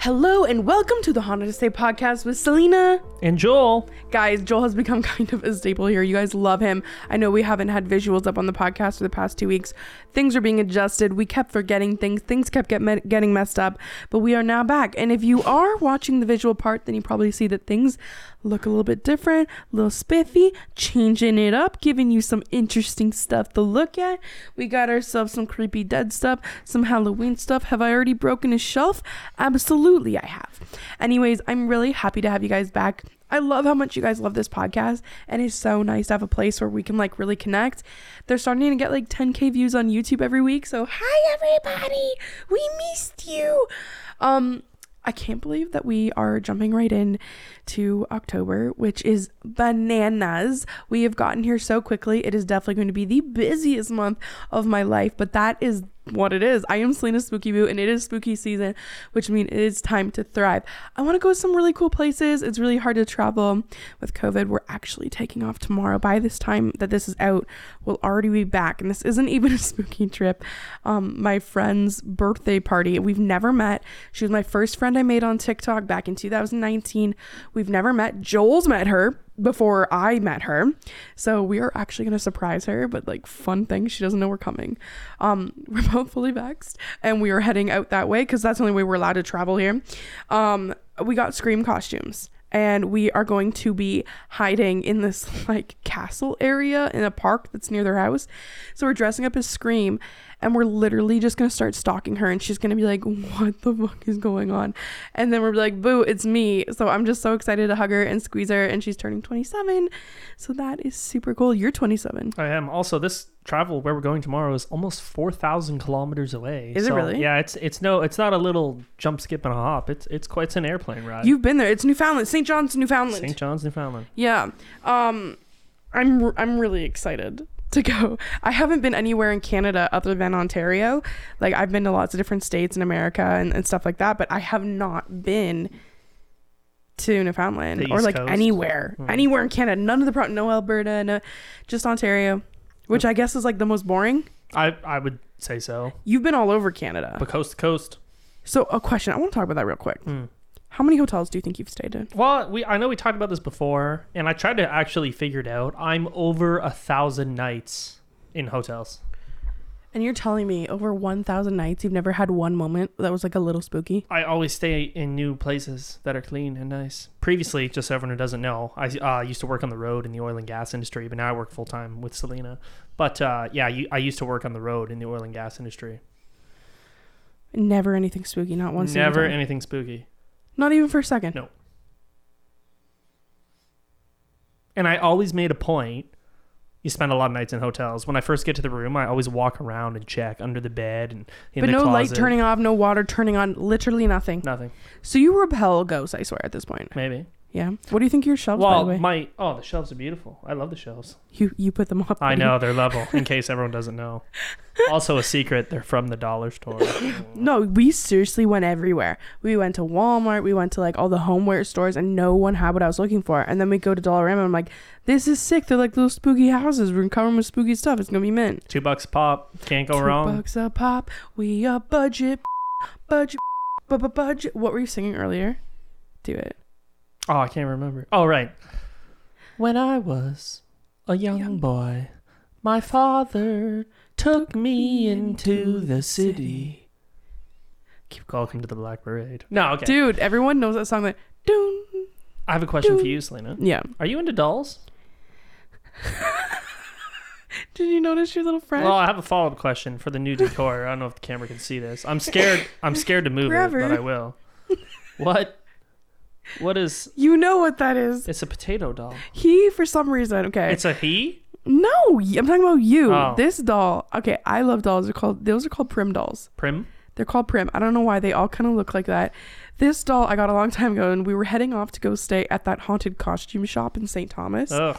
Hello and welcome to the Haunted Estate podcast with Selena. And Joel. Guys, Joel has become kind of a staple here. You guys love him. I know we haven't had visuals up on the podcast for the past two weeks. Things are being adjusted. We kept forgetting things. Things kept get me- getting messed up, but we are now back. And if you are watching the visual part, then you probably see that things look a little bit different, a little spiffy, changing it up, giving you some interesting stuff to look at. We got ourselves some creepy dead stuff, some Halloween stuff. Have I already broken a shelf? Absolutely, I have. Anyways, I'm really happy to have you guys back. I love how much you guys love this podcast, and it's so nice to have a place where we can like really connect. They're starting to get like 10k views on YouTube every week, so hi everybody, we missed you. Um, I can't believe that we are jumping right in to October, which is bananas. We have gotten here so quickly. It is definitely going to be the busiest month of my life, but that is what it is. I am Selena Spooky Boo, and it is spooky season, which means it is time to thrive. I want to go to some really cool places. It's really hard to travel with COVID. We're actually taking off tomorrow. By this time that this is out, we'll already be back, and this isn't even a spooky trip. Um, my friend's birthday party. We've never met. She was my first friend I made on TikTok back in 2019. We've never met. Joel's met her before I met her. So we are actually gonna surprise her, but like fun thing, she doesn't know we're coming. Um, we're both fully vaxxed and we are heading out that way because that's the only way we're allowed to travel here. Um, we got scream costumes and we are going to be hiding in this like castle area in a park that's near their house. So we're dressing up as Scream and we're literally just gonna start stalking her and she's gonna be like, What the fuck is going on? And then we're like, Boo, it's me. So I'm just so excited to hug her and squeeze her and she's turning 27. So that is super cool. You're 27. I am. Also, this travel where we're going tomorrow is almost 4,000 kilometers away. Is it really? Yeah, it's it's no, it's not a little jump, skip, and a hop. It's it's quite it's an airplane ride. You've been there. It's Newfoundland. St. John's, Newfoundland. St. John's, Newfoundland. Yeah. Um I'm I'm really excited to go. I haven't been anywhere in Canada other than Ontario. Like I've been to lots of different states in America and, and stuff like that, but I have not been to Newfoundland or like Coast? anywhere. Hmm. Anywhere in Canada. None of the pro no Alberta, no just Ontario. Which I guess is like the most boring. I I would say so. You've been all over Canada. But coast to coast. So a question, I want to talk about that real quick. Hmm. How many hotels do you think you've stayed in? Well, we I know we talked about this before, and I tried to actually figure it out. I'm over a thousand nights in hotels. And you're telling me over 1,000 nights you've never had one moment that was like a little spooky? I always stay in new places that are clean and nice. Previously, just so everyone who doesn't know, I uh, used to work on the road in the oil and gas industry, but now I work full time with Selena. But uh, yeah, you, I used to work on the road in the oil and gas industry. Never anything spooky, not one single Never anything spooky. Not even for a second. No. And I always made a point you spend a lot of nights in hotels. When I first get to the room, I always walk around and check under the bed and in but the no light turning off, no water turning on, literally nothing. Nothing. So you repel ghosts, I swear, at this point. Maybe. Yeah. What do you think of your shelves, by Well, the way? my oh, the shelves are beautiful. I love the shelves. you you put them up. I buddy. know they're level. In case everyone doesn't know. Also, a secret. They're from the dollar store. No, we seriously went everywhere. We went to Walmart. We went to like all the homeware stores, and no one had what I was looking for. And then we go to Dollarama. And I'm like, this is sick. They're like little spooky houses. We're gonna cover them with spooky stuff. It's gonna be mint. Two bucks a pop. Can't go Two wrong. bucks a pop. We a budget, budget, bu- bu- budget. What were you singing earlier? Do it. Oh, I can't remember. Oh, right. When I was a young young. boy, my father took me into the city. Keep calling to the Black Parade. No, okay. Dude, everyone knows that song. Like, doon. I have a question for you, Selena. Yeah. Are you into dolls? Did you notice your little friend? Well, I have a follow up question for the new decor. I don't know if the camera can see this. I'm scared. I'm scared to move it, but I will. What? What is? you know what that is. It's a potato doll. He, for some reason, okay. It's a he. No, I'm talking about you. Oh. This doll. Okay, I love dolls. They're called those are called prim dolls. Prim. They're called prim. I don't know why they all kind of look like that. This doll I got a long time ago, and we were heading off to go stay at that haunted costume shop in St. Thomas. Ugh.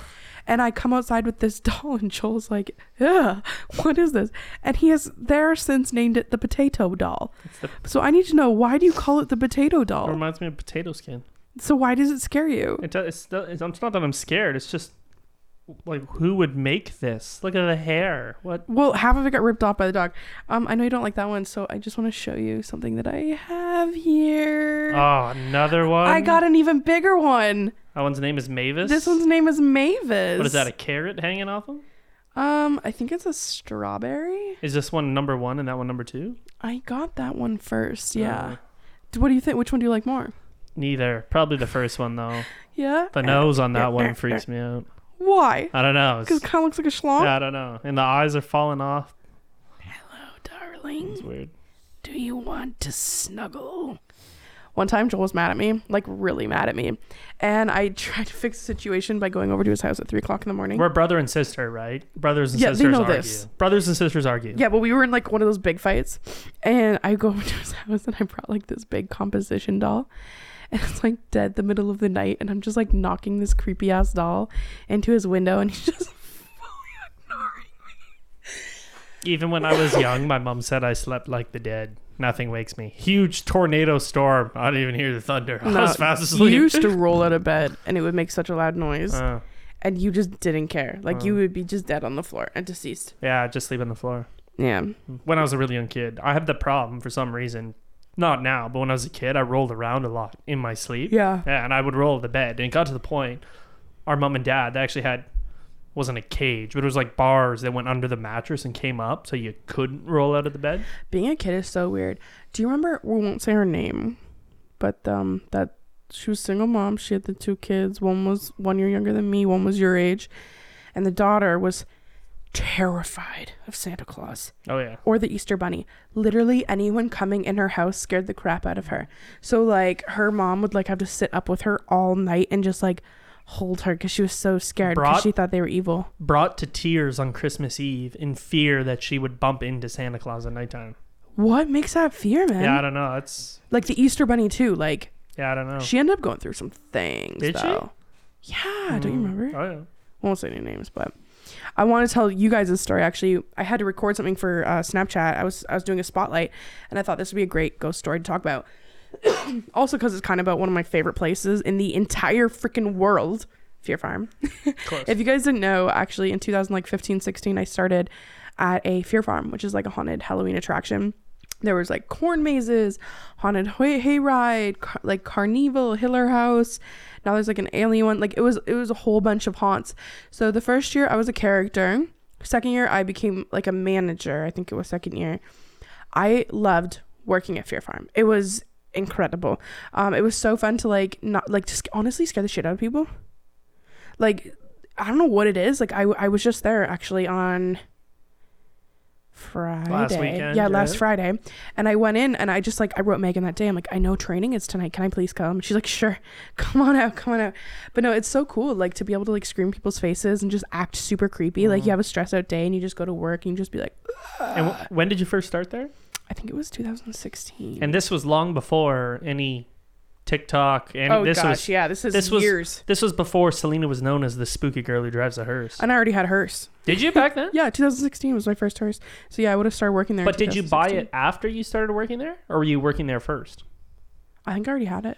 And I come outside with this doll, and Joel's like, "Ugh, what is this?" And he has there since named it the potato doll. the- So I need to know why do you call it the potato doll? It doll? reminds me of potato skin. So why does it scare you? It, it's, it's, it's not that I'm scared. It's just like who would make this? Look at the hair. What? Well, half of it got ripped off by the dog. Um, I know you don't like that one, so I just want to show you something that I have here. Oh, another one. I got an even bigger one. That one's name is Mavis. This one's name is Mavis. What is that? A carrot hanging off him? Um, I think it's a strawberry. Is this one number one and that one number two? I got that one first. Yeah. Uh, what do you think? Which one do you like more? Neither. Probably the first one though. Yeah. The nose on that one freaks me out. Why? I don't know. Because it kind of looks like a schlong. yeah, I don't know. And the eyes are falling off. Hello, darling. It's weird. Do you want to snuggle? One time, Joel was mad at me, like really mad at me, and I tried to fix the situation by going over to his house at three o'clock in the morning. We're brother and sister, right? Brothers and Yeah, they know argue. this. Brothers and sisters argue. Yeah, but we were in like one of those big fights, and I go over to his house and I brought like this big composition doll, and it's like dead the middle of the night, and I'm just like knocking this creepy ass doll into his window, and he's just fully ignoring me. Even when I was young, my mom said I slept like the dead. Nothing wakes me. Huge tornado storm. I didn't even hear the thunder. I was fast You asleep. used to roll out of bed, and it would make such a loud noise, Uh, and you just didn't care. Like you Uh. would be just dead on the floor and deceased. yeah, just sleep on the floor. Yeah. When I was a really young kid, I had the problem for some reason. Not now, but when I was a kid, I rolled around a lot in my sleep. Yeah. Yeah, and I would roll the bed. And it got to the point, our mom and dad, they actually had, wasn't a cage, but it was like bars that went under the mattress and came up so you couldn't roll out of the bed. Being a kid is so weird. Do you remember? We won't say her name, but um, that she was single mom. She had the two kids. One was one year younger than me. One was your age, and the daughter was terrified of Santa Claus Oh, yeah. or the Easter Bunny. Literally anyone coming in her house scared the crap out of her. So like her mom would like have to sit up with her all night and just like hold her because she was so scared because she thought they were evil. Brought to tears on Christmas Eve in fear that she would bump into Santa Claus at nighttime. What makes that fear, man? Yeah, I don't know. It's, like the Easter Bunny too. Like yeah, I don't know. she ended up going through some things. Did she? though. Yeah, don't you hmm. remember? Oh, yeah. won't say any names, but I want to tell you guys a story. Actually, I had to record something for uh, Snapchat. I was I was doing a spotlight, and I thought this would be a great ghost story to talk about. also, because it's kind of about one of my favorite places in the entire freaking world, Fear Farm. if you guys didn't know, actually, in 2015, 16, I started at a Fear Farm, which is like a haunted Halloween attraction. There was like corn mazes, haunted hay hayride, car- like carnival, Hiller House. Now there's like an alien one. Like it was it was a whole bunch of haunts. So the first year I was a character. Second year I became like a manager. I think it was second year. I loved working at Fear Farm. It was incredible. Um, it was so fun to like not like just honestly scare the shit out of people. Like I don't know what it is. Like I I was just there actually on Friday. weekend, yeah, last? Friday. And I went in and I just like I wrote Megan that day. I'm like, I know training is tonight. Can I please come? She's like, sure. Come on out. Come on out. But no, it's so cool like to be able to like scream people's faces and just act super creepy. Like Mm-hmm. you have a stressed out day and you just go to work and you just be like, And w- when did you first start there? I think it was 2016. And this was long before any TikTok. And oh this gosh, was yeah, this is this was years. this was before Selena was known as the spooky girl who drives a hearse. And I already had a hearse. Did you back then? Yeah, 2016 was my first hearse. So yeah, I would have started working there. in But did you buy it after you started working there, or were you working there first? I think I already had it.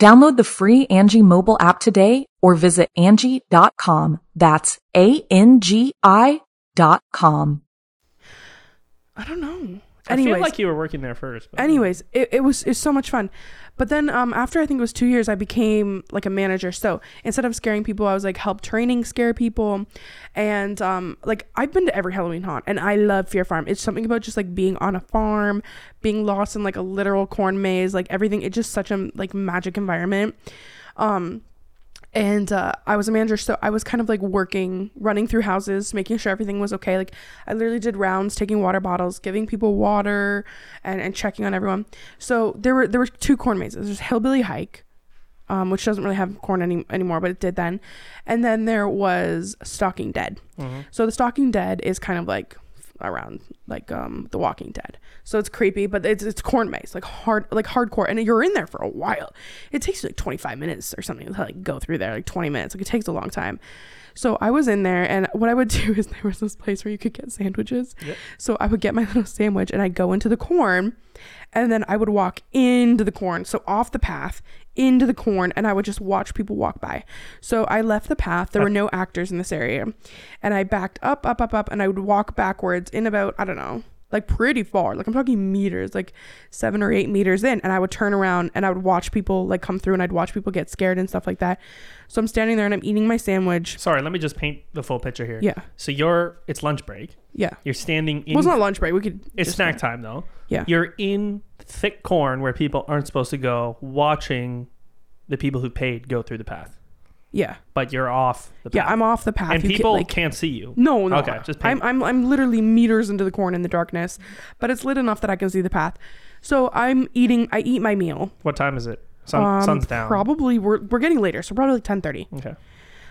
Download the free Angi mobile app today or visit Angi.com. That's A-N-G-I dot com. I don't know. I Anyways, feel like you were working there first. But anyways it, it was it's so much fun. But then um after i think it was two years i became like a manager. So instead of scaring people i was like help training scare people. And um like i've been to every halloween haunt and i love fear farm. It's something about just like being on a farm being lost in like a literal corn maze like everything. It's just such a like magic environment. Um and uh, I was a manager, so I was kind of like working, running through houses, making sure everything was okay. Like I literally did rounds, taking water bottles, giving people water, and, and checking on everyone. So there were there were two corn mazes. There's Hillbilly Hike, um, which doesn't really have corn any anymore, but it did then, and then there was Stalking Dead. So the Stalking Dead is kind of like around like um the walking dead. So it's creepy but it's it's corn maze like hard like hardcore and you're in there for a while. It takes you like 25 minutes or something to like go through there like 20 minutes. Like it takes a long time. So i was in there and what i would do is there was this place where you could get sandwiches. So i would get my little sandwich and i'd go into the corn and then i would walk into the corn. So off the path into the corn and I would just watch people walk by. So I left the path. There were no actors in this area. And I backed up, up, up, up, and I would walk backwards in about, I don't know, like pretty far. Like I'm talking meters, like seven or eight meters in. And I would turn around and I would watch people like come through and I'd watch people get scared and stuff like that. So I'm standing there and I'm eating my sandwich. Sorry, let me just paint the full picture here. Yeah. So you're it's lunch break. Yeah. You're standing in Well, it's not lunch break. We could. It's snack time though. Yeah. You're in thick corn where people aren't supposed to go, watching the people who paid go through the path. Yeah. But you're off the path. Yeah, I'm off the path. And You people like- can't see you. No, no. Okay, just. I'm, I'm I'm literally meters into the corn in the darkness, but it's lit enough that I can see the path. So I'm eating. I eat my meal. What time is it? Sun, Um, sun's down. Probably we're we're getting later, so probably like ten thirty. Okay.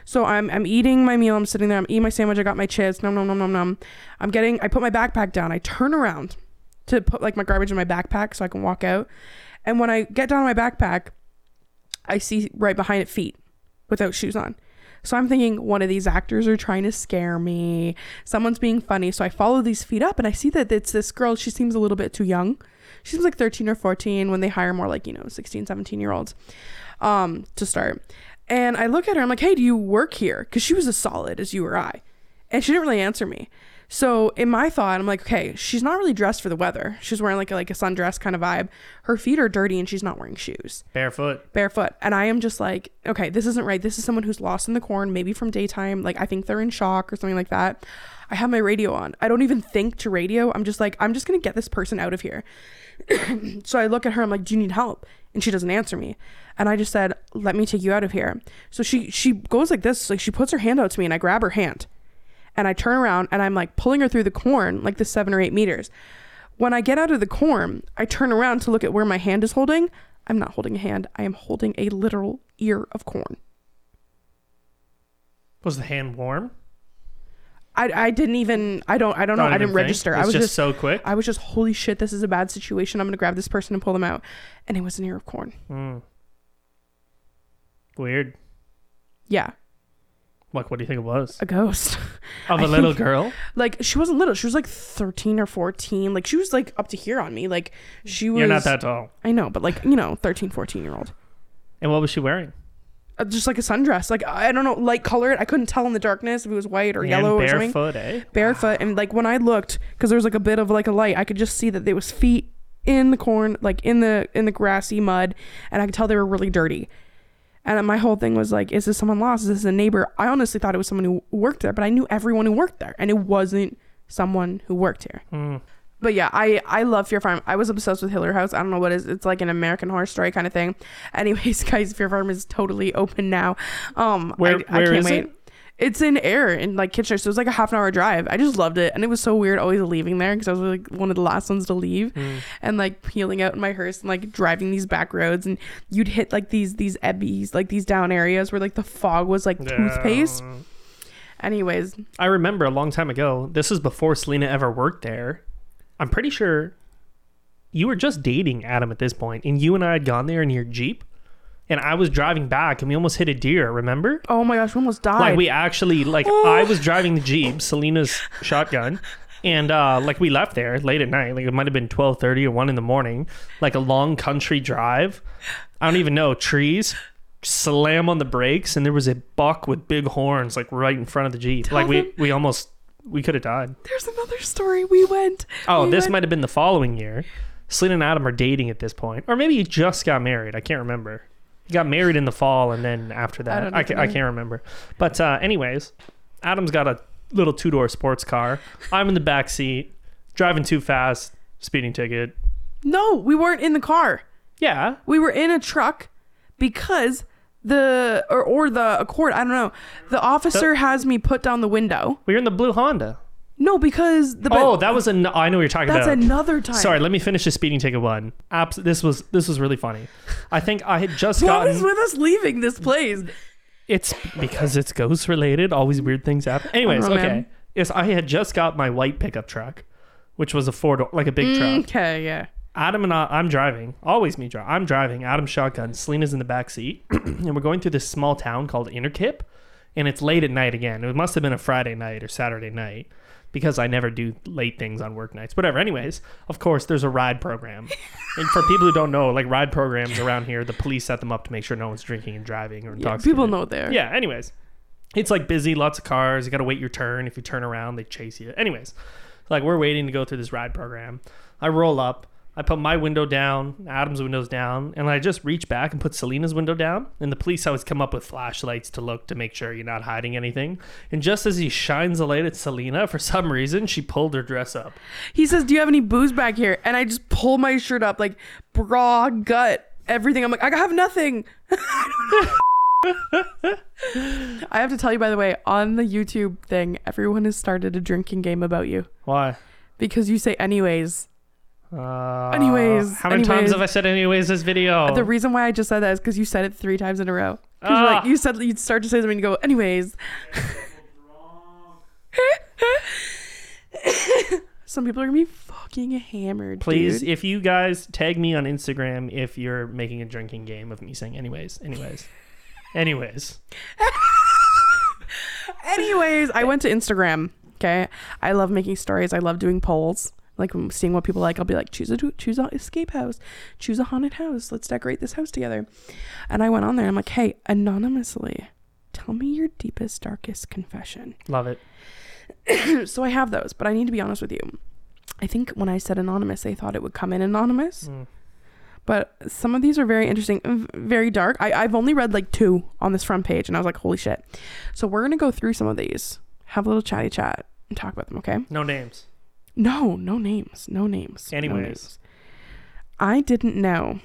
So I'm I'm eating my meal. I'm sitting there. I'm eating my sandwich. I got my chips. Nom nom nom nom nom. I'm getting. I put my backpack down. I turn around to put like my garbage in my backpack so I can walk out. And when I get down my backpack, I see right behind it feet without shoes on. So I'm thinking one of these actors are trying to scare me. Someone's being funny. So I follow these feet up and I see that it's this girl. She seems a little bit too young. She seems like 13 or 14 when they hire more like, you know, 16, 17 year olds um, to start. And I look at her, I'm like, hey, do you work here? Because she was as solid as you or I. And she didn't really answer me. So in my thought, I'm like, okay, she's not really dressed for the weather. She's wearing like a, like a sundress kind of vibe. Her feet are dirty and she's not wearing shoes. Barefoot. barefoot. And i am just like okay this isn't right. This is someone who's lost in the corn maybe from daytime. Like i think they're in shock or something like that. I have my radio on. I don't even think to radio. I'm just like i'm just gonna get this person out of here. So i look at her. I'm like do you need help? And she doesn't answer me. And i just said let me take you out of here. So she she goes like this. Like she puts her hand out to me and i grab her hand and i turn around and i'm like pulling her through the corn like the seven or eight meters when I get out of the corn, I turn around to look at where my hand is holding. I'm not holding a hand. I am holding a literal ear of corn. Was the hand warm? I, I didn't even I don't I don't know I didn't think? register. It's I was just just so quick? I was just holy shit this is a bad situation. I'm gonna grab this person and pull them out, and it was an ear of corn. Mm. Weird. Yeah, Like, what do you think it was? a ghost. Of I a little think- girl? Like she wasn't little. She was like 13 or 14. Like she was like up to here on me. Like she was. You're not that tall. I know, but like you know, 13, 14 year old. And what was she wearing? Uh, just like a sundress. Like I don't know, light colored. I couldn't tell in the darkness if it was white or And yellow or something. barefoot, eh? barefoot and like when i looked because there was like a bit of like a light i could just see that there was feet in the corn like in the in the grassy mud and i could tell they were really dirty and my whole thing was like is this someone lost is this a neighbor i honestly thought it was someone who worked there but i knew everyone who worked there and it wasn't someone who worked here Hmm. but yeah, I I love Fear Farm. I was obsessed with Hiller House. I don't know what it is. It's like an American Horror Story kind of thing. Anyways, guys, Fear Farm is totally open now. Um, Where- I, I can't is wait. it? It's in air in like Kitchener, so it was like a half an hour drive. I just loved it, and it was so weird always leaving there because I was like one of the last ones to leave, Hmm. and like peeling out in my hearse and like driving these back roads, and you'd hit like these these ebbies, like these down areas where like the fog was like toothpaste. Anyways, I remember a long time ago. This is before Selena ever worked there. I'm pretty sure you were just dating Adam at this point, and you and I had gone there in your Jeep, and I was driving back, and we almost hit a deer. Remember? oh my gosh, we almost died. Like we actually like I was driving the Jeep, Selena's shotgun, and uh like we left there late at night. Like it might have been twelve thirty or one in the morning. Like a long country drive. I don't even know trees. Slam on the brakes, and there was a buck with big horns like right in front of the Jeep. Tell like we them- we almost we could have died. There's another story. We went. Oh, we this went- might have been the following year. Selena and Adam are dating at this point, or maybe he just got married. I can't remember. He got married in the fall, and then after that, I, even ca- I can't remember. But uh, anyways, Adam's got a little two door sports car. I'm in the back seat, driving too fast, speeding ticket. No, we weren't in the car. Yeah, We were in a truck because the or or the Accord. I don't know. The officer has me put down the window. we were in the blue Honda. No, because the oh, that was an. I know what you're talking that's about. That's another time. Sorry, let me finish the speeding ticket one. Abs- this was this was really funny. I think I had just What gotten. is with us leaving this place? It's because it's ghost related. Always weird things happen. Anyways, oh, know, okay. man. Yes, I had just got my white pickup truck, which was a four door, like a big mm, truck. Okay, yeah. Adam and I, I'm driving. Always me drive. I'm driving. Adam's shotgun. Selena's in the back seat, and we're going through this small town called Innerkip, and it's late at night again. It must have been a Friday night or Saturday night. Because I never do late things on work nights. Whatever. Anyways, of course, there's a ride program. and for people who don't know, like ride programs around here, the police set them up to make sure no one's drinking and driving or Yeah, people know there. Yeah, anyways. It's like busy, lots of cars. You got to wait your turn. If you turn around, they chase you. Anyways, like we're waiting to go through this ride program. I roll up. I put my window down, Adam's window's down, and I just reach back and put Selena's window down. And the police always come up with flashlights to look to make sure you're not hiding anything. And just as he shines the light at Selena, for some reason, she pulled her dress up. He says, "Do you have any booze back here?" And I just pull my shirt up, like bra, gut, everything. I'm like, I have nothing. I have to tell you, by the way, on the YouTube thing, everyone has started a drinking game about you Why? because you say "anyways." Uh, Anyways, how many times have I said anyways this video? The reason why I just said that is because you said it three times in a row. Because Ah. like you said, you'd start to say something and go, anyways. Some people are gonna be fucking hammered. Please, dude. if you guys tag me on Instagram if you're making a drinking game of me saying anyways, anyways, anyways. Anyways, I went to Instagram. Okay, I love making stories. I love doing polls. Like seeing what people like. I'll be like, choose a choose a escape house, choose a haunted house. Let's decorate this house together. And I went on there. I'm like, hey, anonymously, tell me your deepest, darkest confession. Love it. so I have those, but I need to be honest with you. I think when I said anonymous, they thought it would come in anonymous. Mm. But some of these are very interesting, very dark. I, I've only read like two on this front page, and I was like, holy shit. So we're going to go through some of these, have a little chatty chat, and talk about them, okay? No names. No, no names. No names. no Anyways. names. I didn't know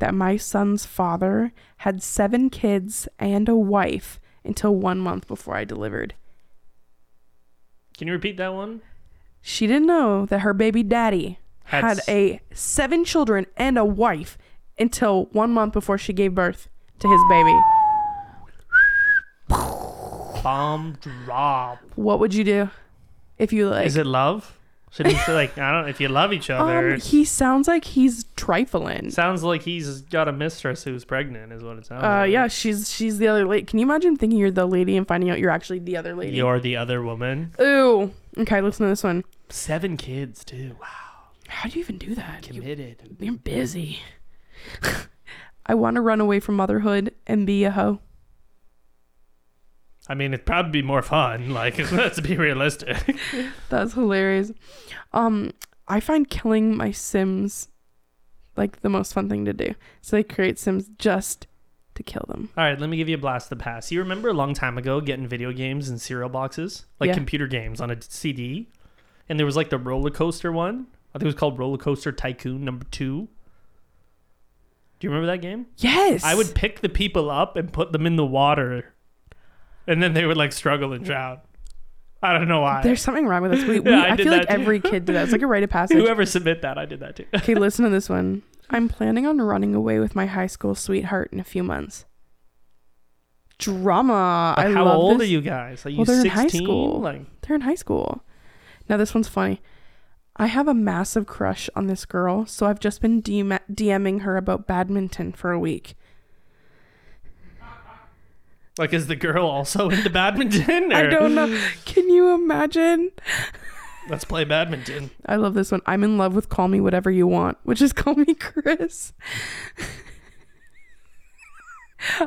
that my son's father had seven kids and a wife until one month before I delivered. Can you repeat that one? She didn't know that her baby daddy Had had a seven children and a wife until one month before she gave birth to his baby. Bomb drop. What would you do if you like? Is it love? You say like I don't know if you love each other? Um, he sounds like he's trifling. sounds like he's got a mistress who's pregnant, is what it sounds. Uh, like. yeah, she's she's the other lady. Can you imagine thinking you're the lady and finding out you're actually the other lady? You're the other woman. Ooh. Okay, listen to this one. Seven kids too. Wow. How do you even do that? You, Committed. you're busy. I want to run away from motherhood and be a hoe. I mean, it'd probably be more fun. Like, let's be realistic. That's hilarious. Um, I find killing my Sims like the most fun thing to do. So I create Sims just to kill them. All right, let me give you a blast of the past. You remember a long time ago getting video games in cereal boxes, like Yeah. computer games on a CD, and there was like the roller coaster one. I think it was called Roller Coaster Tycoon Number Two. Do you remember that game? Yes. I would pick the people up and put them in the water, and then they would like struggle and drown. I don't know why. There's something wrong with us. We, we, Yeah, I I, feel like too. every kid did that. It's like a rite of passage. Whoever submit that, I did that too. Okay, listen to this one. I'm planning on running away with my high school sweetheart in a few months. Drama. I How love old this. are you guys? Are you Well, they're in high 16? school. Like, They're in high school. Now this one's funny. I have a massive crush on this girl, so I've just been DM- DMing her about badminton for a week. Like, is the girl also into badminton? I don't know. Can you imagine? Let's play badminton. I love this one. I'm in love with Call Me Whatever You Want, which is Call Me Chris.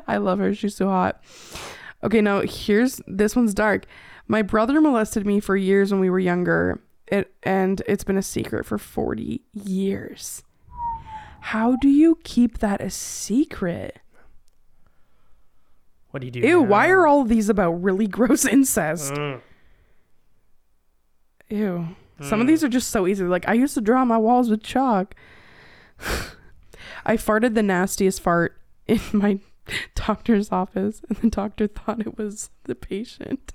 I love her. She's so hot. Okay, now here's this one's dark. My brother molested me for years when we were younger, it, and it's been a secret for 40 years. How do you keep that a secret? What do you do? Ew, why are all these about really gross incest? Ugh. Ew. Some of mm. these are just so easy. Like I used to draw my walls with chalk. I farted the nastiest fart in my doctor's office, and the doctor thought it was the patient.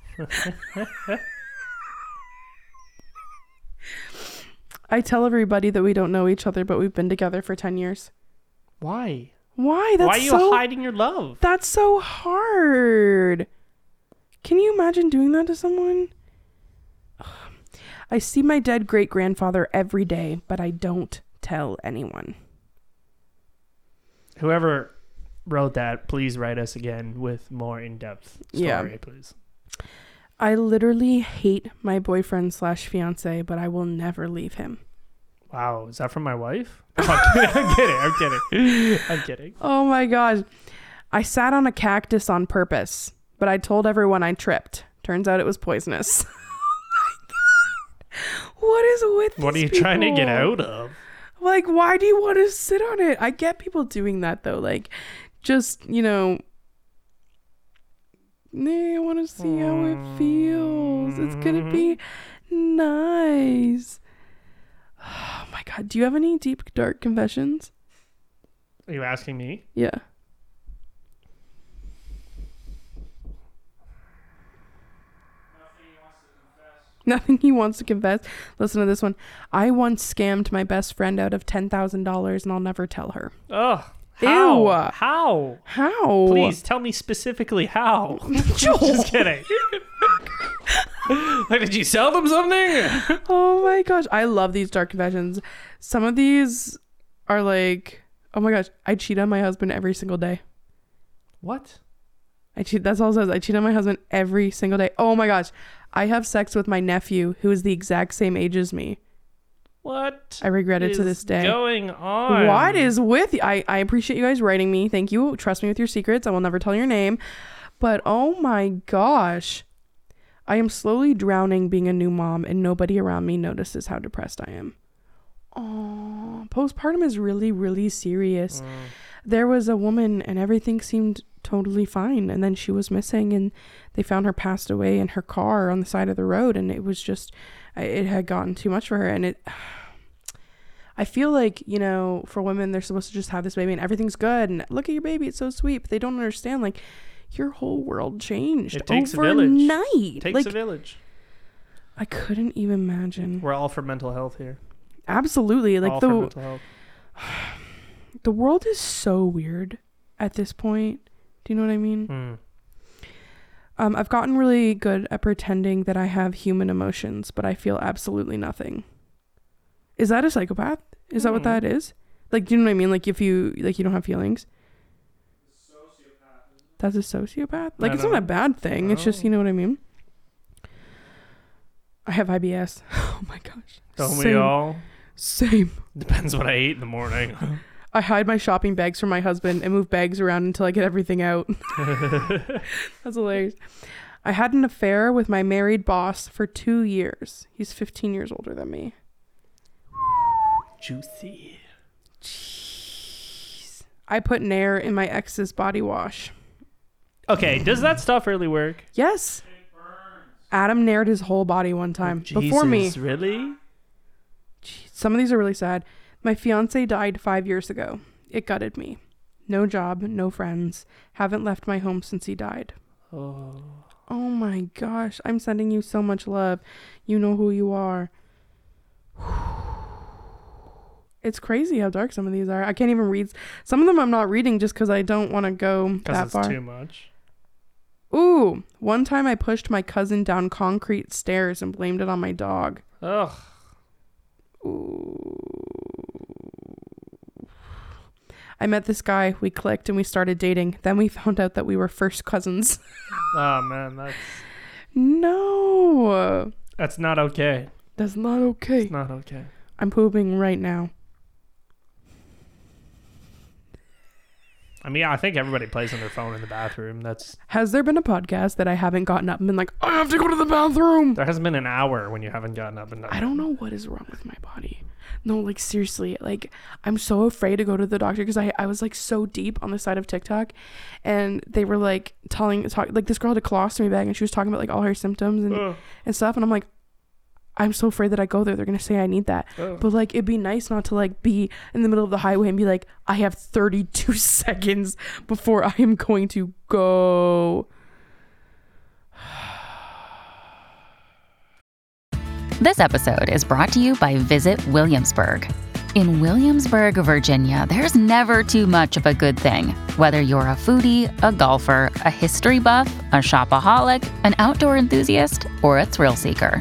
I tell everybody that we don't know each other, but we've been together for ten years. Why? Why? That's why are you so. hiding your love? That's so hard. Can you imagine doing that to someone? I see my dead great grandfather every day, but I don't tell anyone. Whoever wrote that, please write us again with more in-depth story, Yeah. please. I literally hate my boyfriend slash fiance, but I will never leave him. Wow, is that from my wife? I'm kidding. I'm kidding. I'm kidding. Oh my god. I sat on a cactus on purpose, but I told everyone I tripped. Turns out it was poisonous. oh my god. What is with What are you these trying to get out of? Like, why do you want to sit on it? I get people doing that though. Like, just, you know, "Nah, I want to see how it feels. It's going to be hmm. nice. Oh my God. Do you have any deep, dark confessions? Are you asking me? Yeah. Nothing he wants to confess. Listen to this one. I once scammed my best friend out of $10,000 and I'll never tell her. Ugh. How? Ew. How? How? Please tell me specifically how. Joel. Just kidding. Like, did you sell them something? Oh my gosh. I love these dark confessions. Some of these are like, oh my gosh, I cheat on my husband every single day. What? I cheat. That's all it says. I cheat on my husband every single day. Oh my gosh, I have sex with my nephew who is the exact same age as me. What? I regret it to this day. Going on. What is with you? I, I appreciate you guys writing me. Thank you. Trust me with your secrets. I will never tell your name. But oh my gosh. I am slowly drowning being a new mom, and nobody around me notices how depressed I am. Oh, postpartum is really, really serious. Mm. There was a woman, and everything seemed totally fine. And then she was missing, and they found her passed away in her car on the side of the road. And it was just, it had gotten too much for her. And it, I feel like, you know, for women, they're supposed to just have this baby and everything's good. And look at your baby, it's so sweet. But they don't understand, like, your whole world changed It takes a village. overnight. Takes like, a village. I couldn't even imagine. We're all for mental health here. Absolutely. Like, all for the, mental health. the world is so weird at this point. Do you know what I mean? Hmm. Um, I've gotten really good at pretending that I have human emotions, but I feel absolutely nothing. Is that a psychopath? Is that what Hmm. that is? Like, do you know what I mean? Like, if you like, you don't have feelings. That's a sociopath. Like, I it's don't a bad thing. It's just, you know what I mean. I have IBS. Oh my gosh. Don't we Same. all? Same. Depends what I ate in the morning. I hide my shopping bags from my husband and move bags around until I get everything out. That's hilarious. I had an affair with my married boss for two years. He's 15 years older than me. Juicy. Jeez. I put Nair in my ex's body wash. Okay, does that stuff really work? Yes. Adam Naired his whole body one time oh, before me. Jesus, Really? Some of these are really sad. My fiance died five years ago. It gutted me. No job, no friends. Haven't left my home since he died. Oh. Oh my gosh. I'm sending you so much love. You know who you are. It's crazy how dark some of these are. I can't even read. Some of them I'm not reading just because I don't want to go Because that it's far. too much. Ooh, one time I pushed my cousin down concrete stairs and blamed it on my dog. Ugh. Ooh. I met this guy, we clicked, and we started dating. Then we found out that we were first cousins. Oh man, that's no, that's not okay. that's not okay. It's not okay. I'm pooping right now. I mean, I think everybody plays on their phone in the bathroom. That's Has there been a podcast that I haven't gotten up and been like, I have to go to the bathroom? there hasn't been an hour when you haven't gotten up and done. I don't know what is wrong with my body. No, like seriously, like I'm so afraid to go to the doctor because I, I was like so deep on the side of TikTok and they were like telling talk like this girl had a colostomy bag and she was talking about like all her symptoms and, Ugh. and stuff and I'm like I'm so afraid that I go there they're gonna say I need that Ugh. but like it'd be nice not to like be in the middle of the highway and be like I have 32 seconds before I am going to go This episode is brought to you by Visit Williamsburg. In Williamsburg, Virginia, there's never too much of a good thing. Whether you're a foodie, a golfer, a history buff, a shopaholic, an outdoor enthusiast, or a thrill seeker,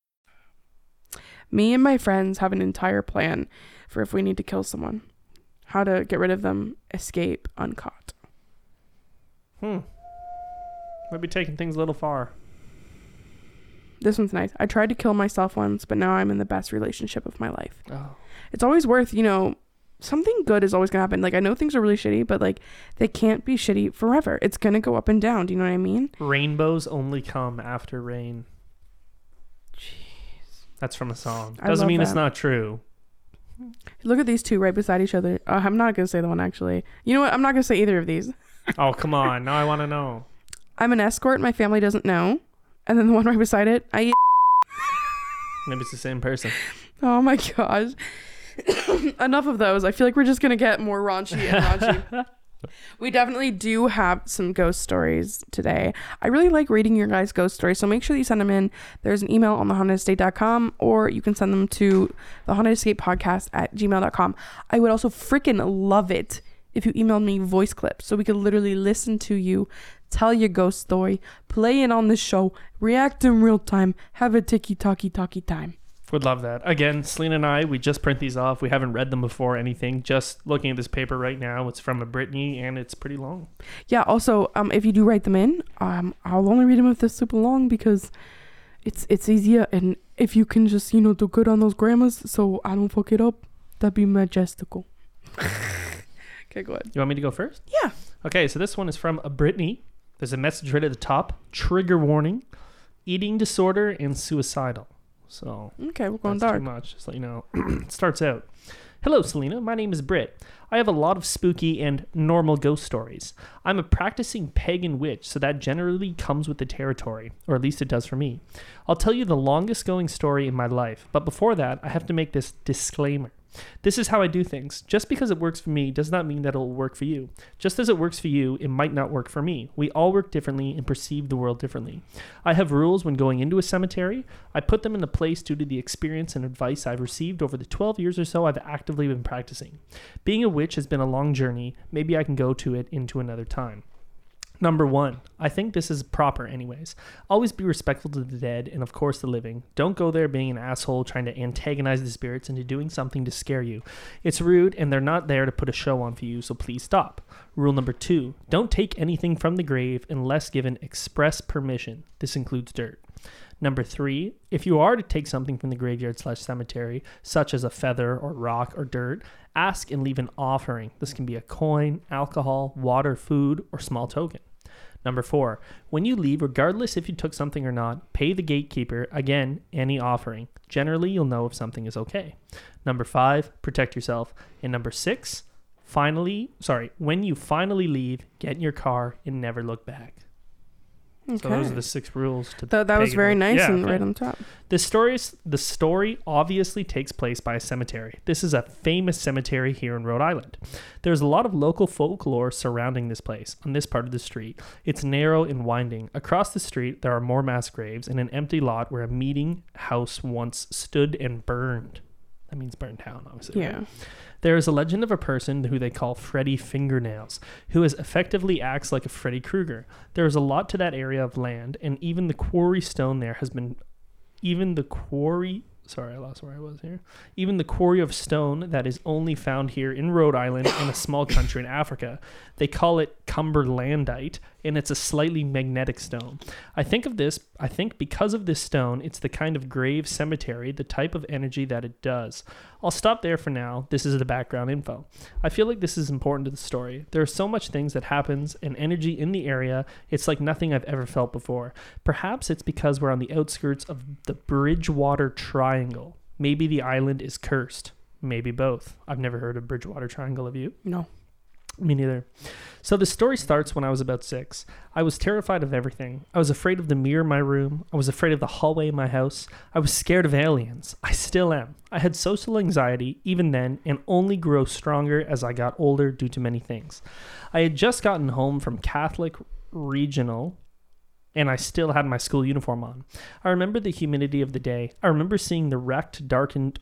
Me and my friends have an entire plan for if we need to kill someone, how to get rid of them, escape uncaught. Hmm. Maybe taking things a little far. This one's nice. I tried to kill myself once, but now I'm in the best relationship of my life. Oh. It's always worth, you know, something good is always going to happen. Like, I know things are really shitty, but like, they can't be shitty forever. It's going to go up and down. Do you know what I mean? Rainbows only come after rain. That's from a song. I Doesn't love mean it's that. not true. Look at these two right beside each other. Uh, I'm not going to say the one actually. You know what? I'm not going to say either of these. oh, come on. Now I want to know. I'm an escort. My family doesn't know. And then the one right beside it, I eat. Maybe it's the same person. Oh my gosh. Enough of those. I feel like we're just gonna get more raunchy and raunchy. We definitely do have some ghost stories today. I really like reading your guys' ghost stories, so make sure you send them in. There's an email on thehauntedestate.com or you can send them to the haunted podcast at gmail.com. I would also freaking love it if you emailed me voice clips so we could literally listen to you tell your ghost story, play it on the show, react in real time, have a ticky talkie talkie time. Would love that. Again, Selena and I, we just print these off. We haven't read them before anything. Just looking at this paper right now, it's from a Brittany and it's pretty long. Yeah. Also, um, if you do write them in, um, I'll only read them if they're super long because it's it's easier. And if you can just you know do good on those grammars, so I don't fuck it up, that'd be majestical. okay, go ahead. You want me to go first? Yeah. Okay, so this one is from a Brittany. There's a message right at the top. Trigger warning: eating disorder and suicidal. So Okay, we're going that's dark. too much. Just let you know. it starts out. Hello, Selena. My name is Britt. I have a lot of spooky and normal ghost stories. I'm a practicing pagan witch, so that generally comes with the territory, or at least it does for me. I'll tell you the longest going story in my life, but before that, I have to make this disclaimer. This is how I do things. Just because it works for me does not mean that it'll work for you. Just as it works for you, it might not work for me. We all work differently and perceive the world differently. I have rules when going into a cemetery. I put them into place due to the experience and advice I've received over the 12 years or so I've actively been practicing. Being a witch has been a long journey. Maybe I can go to it into another time. Number one, I think this is proper, anyways. Always be respectful to the dead and, of course, the living. Don't go there being an asshole trying to antagonize the spirits into doing something to scare you. It's rude, and they're not there to put a show on for you, so please stop. Rule number two don't take anything from the grave unless given express permission. This includes dirt. Number three, if you are to take something from the graveyard slash cemetery, such as a feather or rock or dirt, ask and leave an offering. This can be a coin, alcohol, water, food, or small token. Number four, when you leave, regardless if you took something or not, pay the gatekeeper, again, any offering. Generally, you'll know if something is okay. Number five, protect yourself. And number six, finally, sorry, when you finally leave, get in your car and never look back. So those are the six rules to That, that was very nice Yeah, and right on top. The story, is- the story obviously takes place by a cemetery. This is a famous cemetery here in Rhode Island. There's a lot of local folklore surrounding this place on this part of the street. It's narrow and winding. Across the street, there are more mass graves and an empty lot where a meeting house once stood and burned. That means burned down, obviously. right? There is a legend of a person who they call Freddy Fingernails, who is effectively acts like a Freddy Krueger. There is a lot to that area of land, and even the quarry stone there has been, even the quarry. Sorry, I lost where I was here. Even the quarry of stone that is only found here in Rhode Island in a small country in Africa. They call it Cumberlandite, and it's a slightly magnetic stone. I think of this, I think because of this stone, it's the kind of grave cemetery, the type of energy that it does. I'll stop there for now. This is the background info. I feel like this is important to the story. There are so much things that happens and energy in the area. It's like nothing I've ever felt before. Perhaps it's because we're on the outskirts of the Bridgewater Triangle. Maybe the island is cursed. Maybe both. I've never heard of Bridgewater Triangle, have you? No. Me neither. So the story starts when I was about six. I was terrified of everything. I was afraid of the mirror in my room. I was afraid of the hallway in my house. I was scared of aliens. I still am. I had social anxiety even then and only grew stronger as I got older due to many things. I had just gotten home from Catholic Regional and I still had my school uniform on. I remember the humidity of the day. I remember seeing the wrecked, darkened,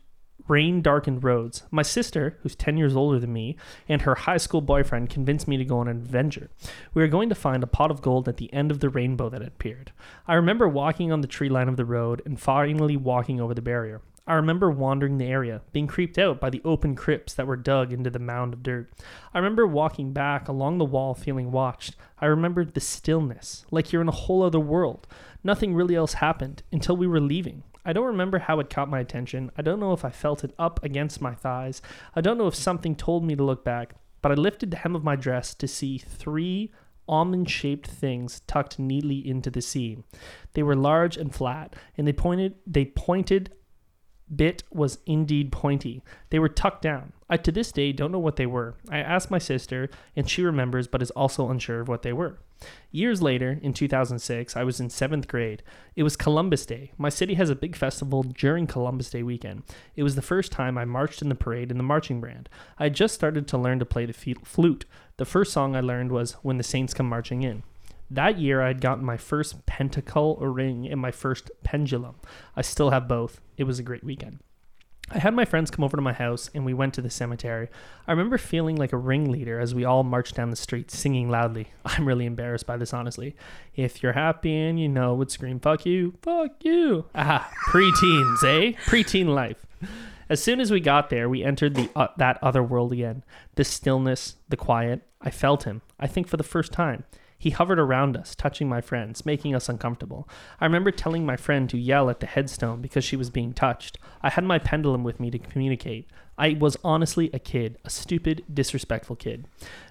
rain darkened roads. My sister, who's 10 years older than me, and her high school boyfriend convinced me to go on an adventure. We were going to find a pot of gold at the end of the rainbow that had appeared. I remember walking on the tree line of the road and finally walking over the barrier. I remember wandering the area, being creeped out by the open crypts that were dug into the mound of dirt. I remember walking back along the wall feeling watched. I remembered the stillness, like you're in a whole other world. Nothing really else happened until we were leaving. I don't remember how it caught my attention. I don't know if I felt it up against my thighs. I don't know if something told me to look back, but I lifted the hem of my dress to see three almond shaped things tucked neatly into the seam. They were large and flat, and they pointed they pointed bit was indeed pointy. They were tucked down. I to this day don't know what they were. I asked my sister, and she remembers but is also unsure of what they were. Years later, in 2006, I was in seventh grade. It was Columbus Day. My city has a big festival during Columbus Day weekend. It was the first time I marched in the parade in the marching band. I had just started to learn to play the flute. The first song I learned was When the Saints Come Marching In. That year, I had gotten my first pentacle ring and my first pendulum. I still have both. It was a great weekend. I had my friends come over to my house and we went to the cemetery. I remember feeling like a ringleader as we all marched down the street singing loudly. I'm really embarrassed by this, honestly. If you're happy and you know, would scream, fuck you, fuck you. Ah, preteens, eh? Preteen life. As soon as we got there, we entered the uh, that other world again. The stillness, the quiet. I felt him, I think for the first time. He hovered around us, touching my friends, making us uncomfortable. I remember telling my friend to yell at the headstone because she was being touched. I had my pendulum with me to communicate. I was honestly a kid, a stupid, disrespectful kid.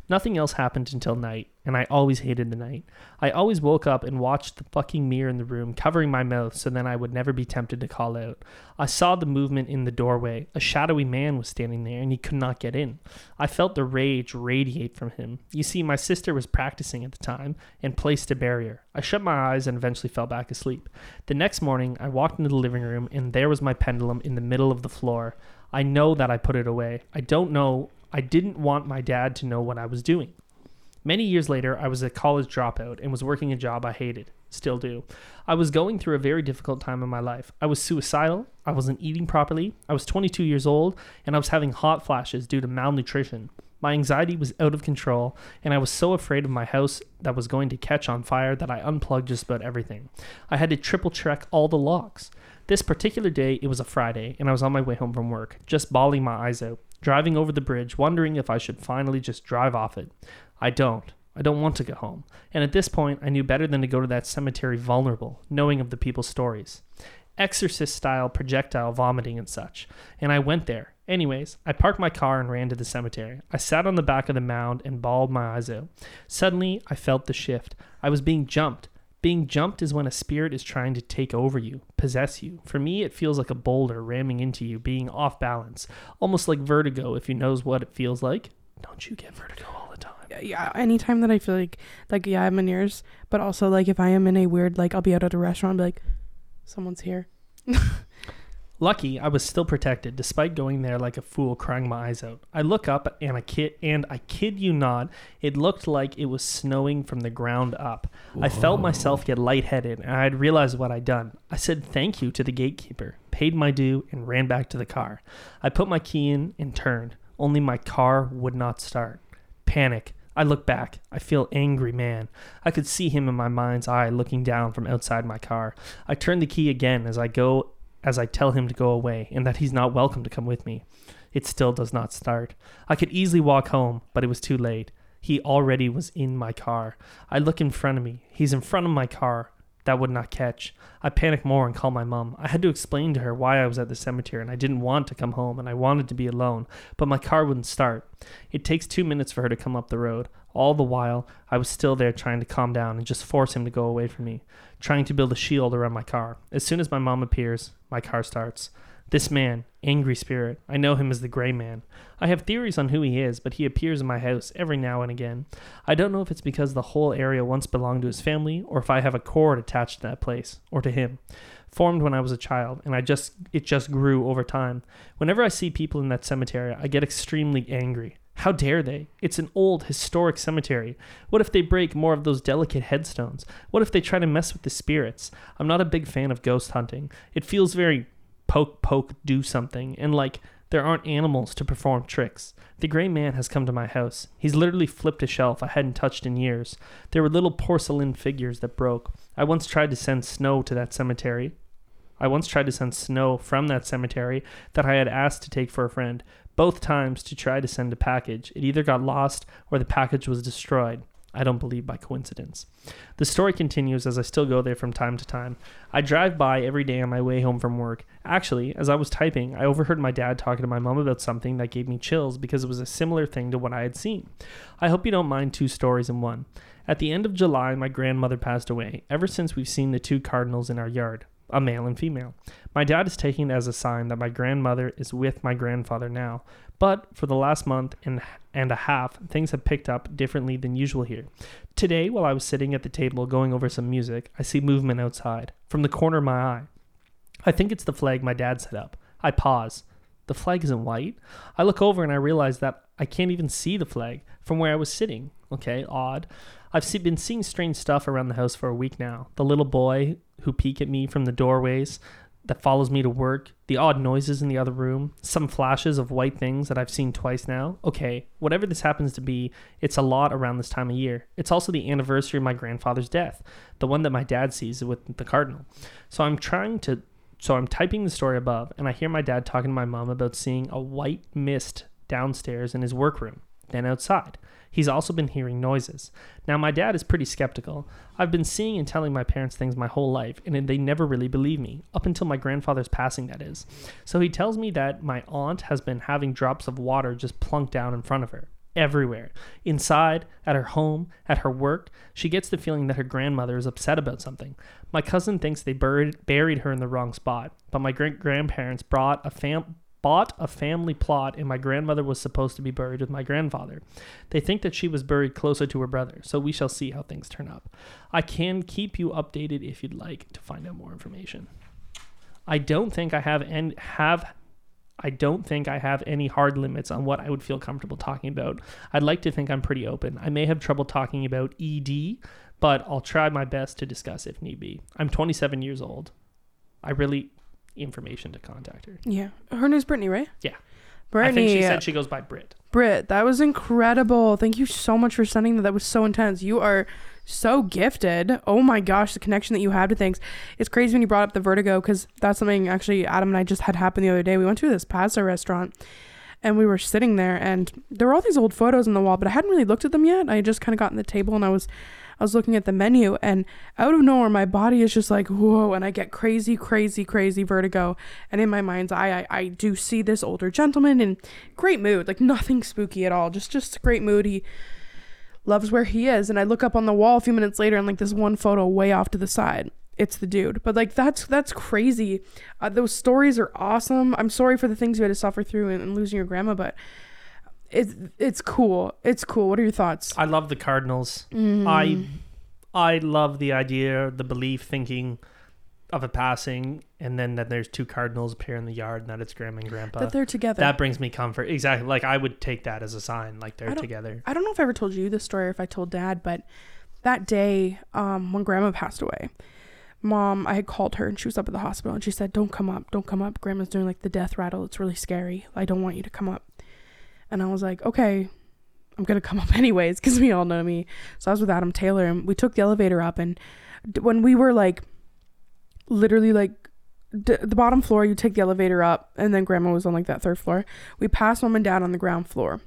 Nothing else happened until night, and I always hated the night. I always woke up and watched the fucking mirror in the room, covering my mouth so then I would never be tempted to call out. I saw the movement in the doorway. A shadowy man was standing there, and he could not get in. I felt the rage radiate from him. You see, my sister was practicing at the time and placed a barrier. I shut my eyes and eventually fell back asleep. The next morning, I walked into the living room, and there was my pendulum in the middle of the floor. I know that I put it away. I don't know. I didn't want my dad to know what I was doing. Many years later, I was a college dropout and was working a job I hated. Still do. I was going through a very difficult time in my life. I was suicidal. I wasn't eating properly. I was 22 years old and I was having hot flashes due to malnutrition. My anxiety was out of control, and I was so afraid of my house that was going to catch on fire that I unplugged just about everything. I had to triple check all the locks. This particular day, it was a Friday, and I was on my way home from work, just bawling my eyes out, driving over the bridge, wondering if I should finally just drive off it. I don't. I don't want to go home. And at this point, I knew better than to go to that cemetery vulnerable, knowing of the people's stories. Exorcist style projectile vomiting and such. And I went there. Anyways, I parked my car and ran to the cemetery. I sat on the back of the mound and bawled my eyes out. Suddenly, I felt the shift. I was being jumped. Being jumped is when a spirit is trying to take over you, possess you. For me, it feels like a boulder ramming into you, being off balance, almost like vertigo if you knows what it feels like. Don't you get vertigo all the time? yeah anytime that i feel like like yeah i'm in yours but also like if i am in a weird like i'll be out at a restaurant be like someone's here Lucky, I was still protected, despite going there like a fool, crying my eyes out. I look up and I kid, and I kid you not, it looked like it was snowing from the ground up. I felt myself get lightheaded, and I had realized what I'd done. I said thank you to the gatekeeper, paid my due, and ran back to the car. I put my key in and turned. Only my car would not start. Panic. I look back. I feel angry man. I could see him in my mind's eye looking down from outside my car. I turn the key again as I go as I tell him to go away and that he's not welcome to come with me. It still does not start. I could easily walk home, but it was too late. He already was in my car. I look in front of me. He's in front of my car. That would not catch. I panic more and call my mom. I had to explain to her why I was at the cemetery and I didn't want to come home and I wanted to be alone, but my car wouldn't start. It takes two minutes for her to come up the road. All the while, I was still there trying to calm down and just force him to go away from me, trying to build a shield around my car. As soon as my mom appears, my car starts. This man, angry spirit, I know him as the Gray Man. I have theories on who he is, but he appears in my house every now and again. I don't know if it's because the whole area once belonged to his family, or if I have a cord attached to that place, or to him. Formed when I was a child, and I just it just grew over time. Whenever I see people in that cemetery, I get extremely angry. How dare they? It's an old, historic cemetery. What if they break more of those delicate headstones? What if they try to mess with the spirits? I'm not a big fan of ghost hunting. It feels very poke, poke, do something, and like there aren't animals to perform tricks. The gray man has come to my house. He's literally flipped a shelf I hadn't touched in years. There were little porcelain figures that broke. I once tried to send snow to that cemetery. I once tried to send snow from that cemetery that I had asked to take for a friend. Both times to try to send a package. It either got lost or the package was destroyed. I don't believe by coincidence. The story continues as I still go there from time to time. I drive by every day on my way home from work. Actually, as I was typing, I overheard my dad talking to my mom about something that gave me chills because it was a similar thing to what I had seen. I hope you don't mind two stories in one. At the end of July, my grandmother passed away. Ever since we've seen the two cardinals in our yard, a male and female. My dad is taking it as a sign that my grandmother is with my grandfather now, but for the last month and, and a half, things have picked up differently than usual here. Today, while I was sitting at the table going over some music, I see movement outside, from the corner of my eye. I think it's the flag my dad set up. I pause. The flag isn't white. I look over and I realize that I can't even see the flag from where I was sitting. Okay, odd. I've been seeing strange stuff around the house for a week now. The little boy who peek at me from the doorways that follows me to work, the odd noises in the other room, some flashes of white things that I've seen twice now. Okay, whatever this happens to be, it's a lot around this time of year. It's also the anniversary of my grandfather's death, the one that my dad sees with the cardinal. So I'm trying to so I'm typing the story above and I hear my dad talking to my mom about seeing a white mist downstairs in his workroom, then outside. He's also been hearing noises. Now, my dad is pretty skeptical. I've been seeing and telling my parents things my whole life, and they never really believe me, up until my grandfather's passing, that is. So he tells me that my aunt has been having drops of water just plunk down in front of her. Everywhere. Inside, at her home, at her work, she gets the feeling that her grandmother is upset about something. My cousin thinks they buried, buried her in the wrong spot, but my great grandparents brought a fam- bought a family plot and my grandmother was supposed to be buried with my grandfather. They think that she was buried closer to her brother, so we shall see how things turn up. I can keep you updated if you'd like to find out more information. I don't think I have and have I don't think I have any hard limits on what I would feel comfortable talking about. I'd like to think I'm pretty open. I may have trouble talking about ED, but I'll try my best to discuss if need be. I'm 27 years old. I really information to contact her. Yeah. Her name's Brittany, right? Yeah. Brittany. I think she uh, said she goes by Brit. Brit, that was incredible. Thank you so much for sending that. That was so intense. You are so gifted. Oh my gosh, the connection that you had to things. It's crazy when you brought up the vertigo because that's something actually Adam and I just had happen the other day. We went to this pasta restaurant and we were sitting there and there were all these old photos on the wall, but I hadn't really looked at them yet. I had just kind of gotten the table and I was I was looking at the menu and out of nowhere my body is just like whoa and I get crazy crazy crazy vertigo. And in my mind's eye I, I do see this older gentleman in great mood like nothing spooky at all just just great mood. He loves where he is. And I look up on the wall a few minutes later and like this one photo way off to the side. It's the dude. But like that's that's crazy. Uh, those stories are awesome. I'm sorry for the things you had to suffer through and, and losing your grandma but it's it's cool. It's cool. What are your thoughts? I love the Cardinals. Mm. I I love the idea, the belief, thinking of a passing, and then that there's two Cardinals appear in the yard, and that it's Grandma and Grandpa. That they're together. That brings me comfort. Exactly. Like I would take that as a sign, like they're I together. I don't know if I ever told you this story or if I told Dad, but that day, um, when Grandma passed away, Mom, I had called her and she was up at the hospital and she said, "Don't come up, don't come up. Grandma's doing like the death rattle. It's really scary. I don't want you to come up." And I was like, "Okay, I'm gonna come up anyways because we all know me." So I was with Adam Taylor and we took the elevator up and d- when we were like, literally like d- the bottom floor, you take the elevator up and then Grandma was on like that third floor. We passed Mom and Dad on the ground floor.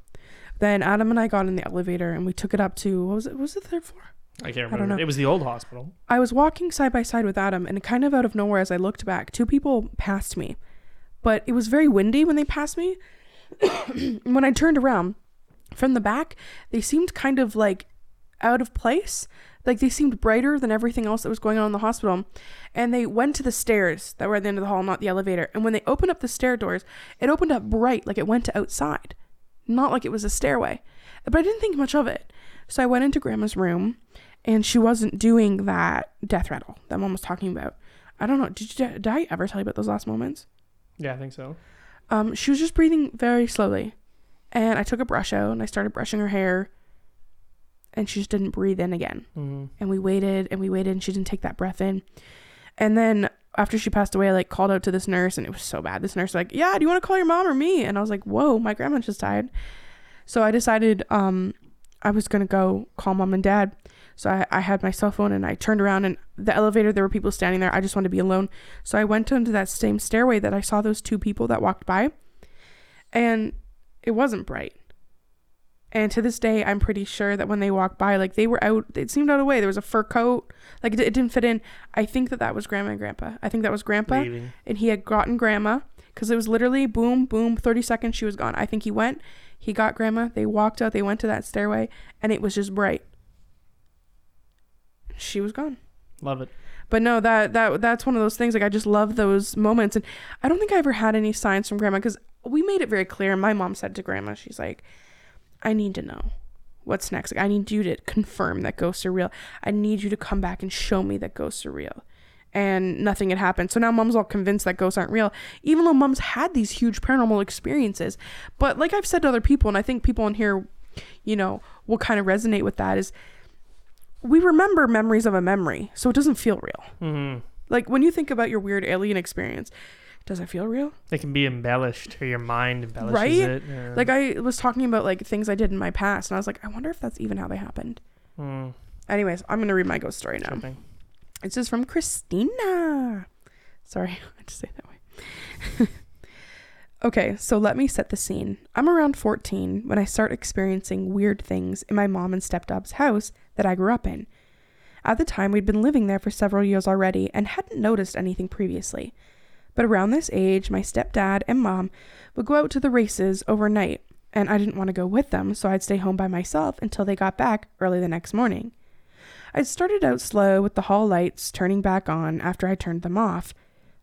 Then Adam and I got in the elevator and we took it up to what was it? What was it the third floor? I can't I remember. don't know. It was the old hospital. I was walking side by side with Adam, and kind of out of nowhere, as I looked back, two people passed me. But it was very windy when they passed me. when I turned around from the back, they seemed kind of like out of place. Like they seemed brighter than everything else that was going on in the hospital. And they went to the stairs that were at the end of the hall, not the elevator. And when they opened up the stair doors, it opened up bright, like it went to outside, not like it was a stairway. But I didn't think much of it. So I went into grandma's room and she wasn't doing that death rattle that mom was talking about. I don't know. Did, you, did I ever tell you about those last moments? Yeah, I think so. Um, she was just breathing very slowly. And I took a brush out and I started brushing her hair. And she just didn't breathe in again. Mhm. And we waited and we waited and she didn't take that breath in. And then after she passed away, I like called out to this nurse and it was so bad. This nurse was like, Yeah, do you want to call your mom or me? And I was like, Whoa, my grandma just died. So I decided um I was gonna go call mom and dad. So I, I had my cell phone and I turned around and the elevator there were people standing there. I just wanted to be alone. So I went onto that same stairway that I saw those two people that walked by. And it wasn't bright. And to this day, I'm pretty sure that when they walked by, like they were out, it seemed out of way. There was a fur coat, like it, it didn't fit in. I think that that was grandma and grandpa. I think that was grandpa, Leaving. and he had gotten grandma because it was literally boom, boom, 30 seconds, she was gone. I think he went, he got grandma, they walked out, they went to that stairway, and it was just bright. She was gone. Love it. But no, that that that's one of those things. Like I just love those moments, and I don't think I ever had any signs from grandma because we made it very clear. My mom said to grandma, she's like, "I need to know what's next. Like I need you to confirm that ghosts are real. I need you to come back and show me that ghosts are real." And nothing had happened. So now mom's all convinced that ghosts aren't real, even though mom's had these huge paranormal experiences. But like I've said to other people, and I think people in here, you know, will kind of resonate with that is we remember memories of a memory, so it doesn't feel real. hmm Like when you think about your weird alien experience, does it feel real? It can be embellished, or your mind embellishes right? it. yeah. Like I was talking about like things I did in my past, and I was like, I wonder if that's even how they happened. Mm. Anyways, I'm gonna read my ghost story now. Sure thing. This is from Christina. Sorry, I had to say it that way. okay, so let me set the scene. I'm around 14 when I start experiencing weird things in my mom and stepdad's house that I grew up in. At the time, we'd been living there for several years already and hadn't noticed anything previously. But around this age, my stepdad and mom would go out to the races overnight, and I didn't want to go with them, so I'd stay home by myself until they got back early the next morning. I'd started out slow with the hall lights turning back on after I turned them off.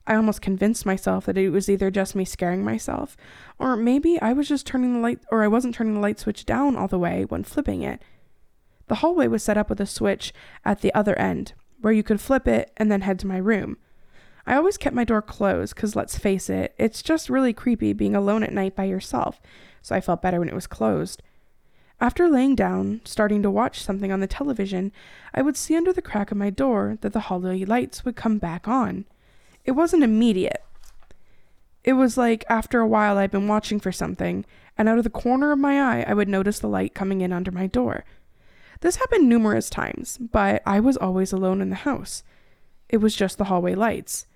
I almost convinced myself that it was either just me scaring myself, or maybe I was just turning the light, or I wasn't turning the light switch down all the way when flipping it. The hallway was set up with a switch at the other end, where you could flip it and then head to my room. I always kept my door closed because, let's face it, it's just really creepy being alone at night by yourself, so I felt better when it was closed. After laying down, starting to watch something on the television, I would see under the crack of my door that the hallway lights would come back on. It wasn't immediate. It was like after a while I'd been watching for something, and out of the corner of my eye, I would notice the light coming in under my door. This happened numerous times, but I was always alone in the house. It was just the hallway lights.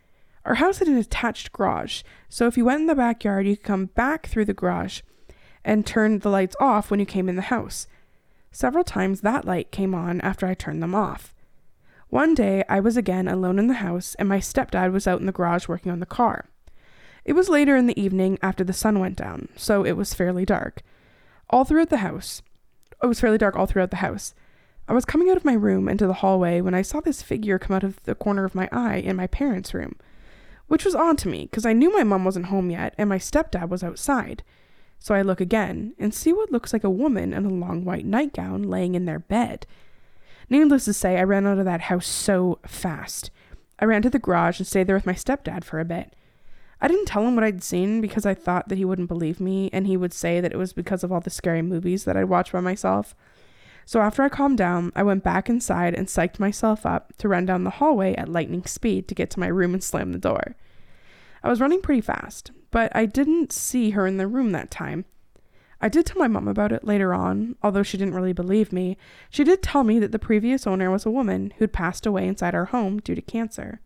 Our house had an attached garage, so if you went in the backyard, you could come back through the garage and turn the lights off when you came in the house. Several times that light came on after I turned them off. One day, I was again alone in the house, and my stepdad was out in the garage working on the car. It was later in the evening after the sun went down, so it was fairly dark. All throughout the house, it was fairly dark all throughout the house. I was coming out of my room into the hallway when I saw this figure come out of the corner of my eye in my parents' room, which was odd to me because I knew my mom wasn't home yet and my stepdad was outside. So I look again and see what looks like a woman in a long white nightgown laying in their bed. Needless to say, I ran out of that house so fast. I ran to the garage and stayed there with my stepdad for a bit. I didn't tell him what I'd seen because I thought that he wouldn't believe me and he would say that it was because of all the scary movies that I'd watched by myself. So after I calmed down, I went back inside and psyched myself up to run down the hallway at lightning speed to get to my room and slam the door. I was running pretty fast, but I didn't see her in the room that time. I did tell my mom about it later on, although she didn't really believe me. She did tell me that the previous owner was a woman who'd passed away inside our home due to cancer.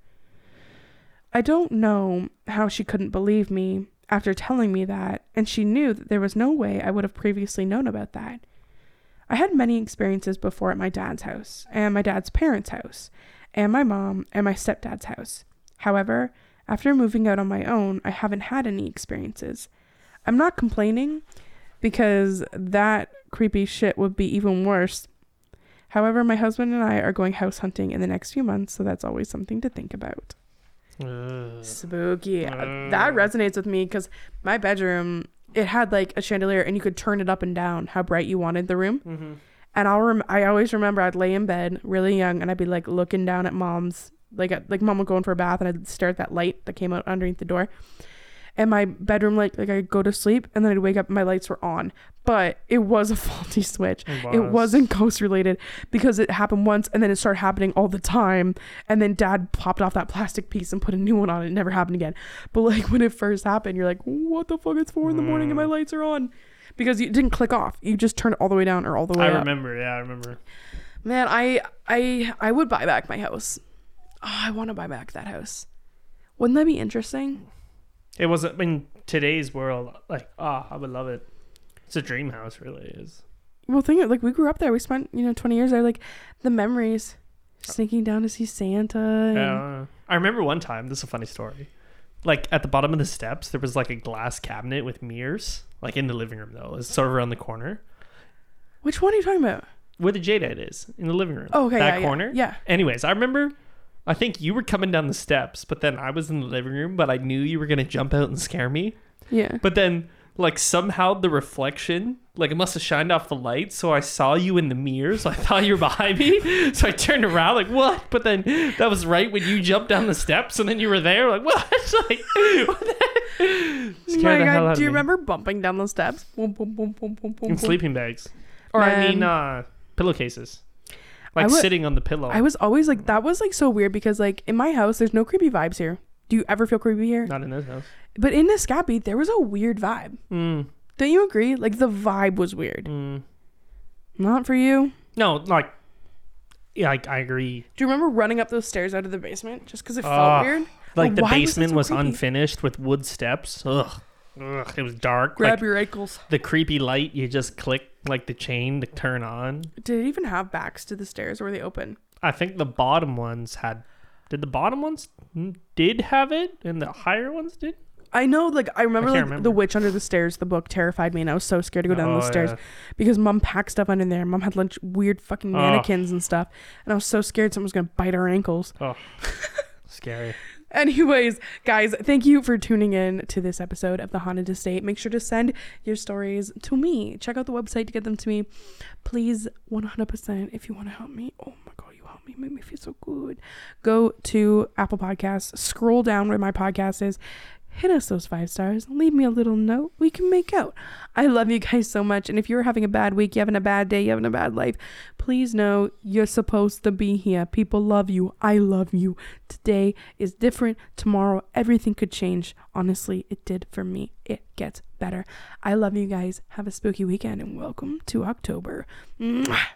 I don't know how she couldn't believe me after telling me that, and she knew that there was no way I would have previously known about that. I had many experiences before at my dad's house, and my dad's parents' house, and my mom and my stepdad's house. However, after moving out on my own, I haven't had any experiences. I'm not complaining because that creepy shit would be even worse. However, my husband and I are going house hunting in the next few months, so that's always something to think about. Ugh. Spooky. Uh, That resonates with me because my bedroom it had like a chandelier and you could turn it up and down how bright you wanted the room. Mm-hmm. And I'll rem- I always remember I'd lay in bed really young and I'd be like looking down at mom's like like mom would go in for a bath and I'd stare at that light that came out underneath the door. And my bedroom light like I'd go to sleep and then I'd wake up and my lights were on. But it was a faulty switch. It It was. wasn't ghost related because it happened once and then it started happening all the time. And then dad popped off that plastic piece and put a new one on. It never happened again. But like when it first happened, you're like, what the fuck? It's four in the morning and my Mm. lights are on. Because you didn't click off. You just turned it all the way down or all the way I up. remember. Yeah, I remember. Man, I I I would buy back my house. Oh, I want to buy back that house. Wouldn't that be interesting? It wasn't in today's world. Like, ah, I would love it. It's a dream house, really is. Well, think of like we grew up there. We spent you know twenty years there. Like the memories, sneaking down to see Santa. And, Yeah. I remember one time. This is a funny story. Like at the bottom of the steps, there was like a glass cabinet with mirrors. Like in the living room, though, it's sort of around the corner Which one are you talking about? where the jadeite is in the living room. Oh, okay, that yeah, yeah, corner. yeah. Anyways, I remember I think you were coming down the steps, but then I was in the living room, but I knew you were gonna jump out and scare me. Yeah. But then, like somehow the reflection, like it must have shined off the light, so I saw you in the mirror. So I thought you were behind me. So I turned around, like what? But then that was right when you jumped down the steps, and then you were there, like what? like what the Oh Scared my god, do you me. remember bumping down the steps? Boom, boom, boom, boom, boom, boom, in boom. sleeping bags, or I mean, uh, pillowcases, like would- sitting on the pillow. I was always like, that was like so weird because like in my house, there's no creepy vibes here. Do you ever feel creepy here? not in this house. But in Escapi, there was a weird vibe. Mm, Don't you agree? Like the vibe was weird. mm. Not for you. No, like, yeah, I, I agree. Do you remember running up those stairs out of the basement just because it felt Ugh. weird? Like the why was basement so was, unfinished with wood steps. Ugh. Ugh. It was dark. Grab like, your ankles. the creepy light you just click like the chain to turn on. Did it even have backs to the stairs? Or were they open? I think the bottom ones had. Did the bottom ones did have it, and the higher ones did? I know, like I remember, can't like remember. the witch under the stairs. The book terrified me, and I was so scared to go down Oh, the stairs yeah. because mom packed stuff under there. Mom had lunch, weird fucking Oh. mannequins and stuff, and I was so scared someone was gonna bite our ankles. Oh, scary. Anyways, guys, thank you for tuning in to this episode of The Haunted Estate. Make sure to send your stories to me. Check out the website to get them to me. Please, 100%, if you want to help me. Oh my God, you help me. Make me feel so good. Go to Apple Podcasts, scroll down where my podcast is. Hit us those five stars. Leave me a little note. We can make out. I love you guys so much. And if you're having a bad week, you're having a bad day, you're having a bad life, please know you're supposed to be here. People love you. I love you. Today is different. Tomorrow, everything could change. Honestly, it did for me. It gets better. I love you guys. Have a spooky weekend and welcome to October. Mwah.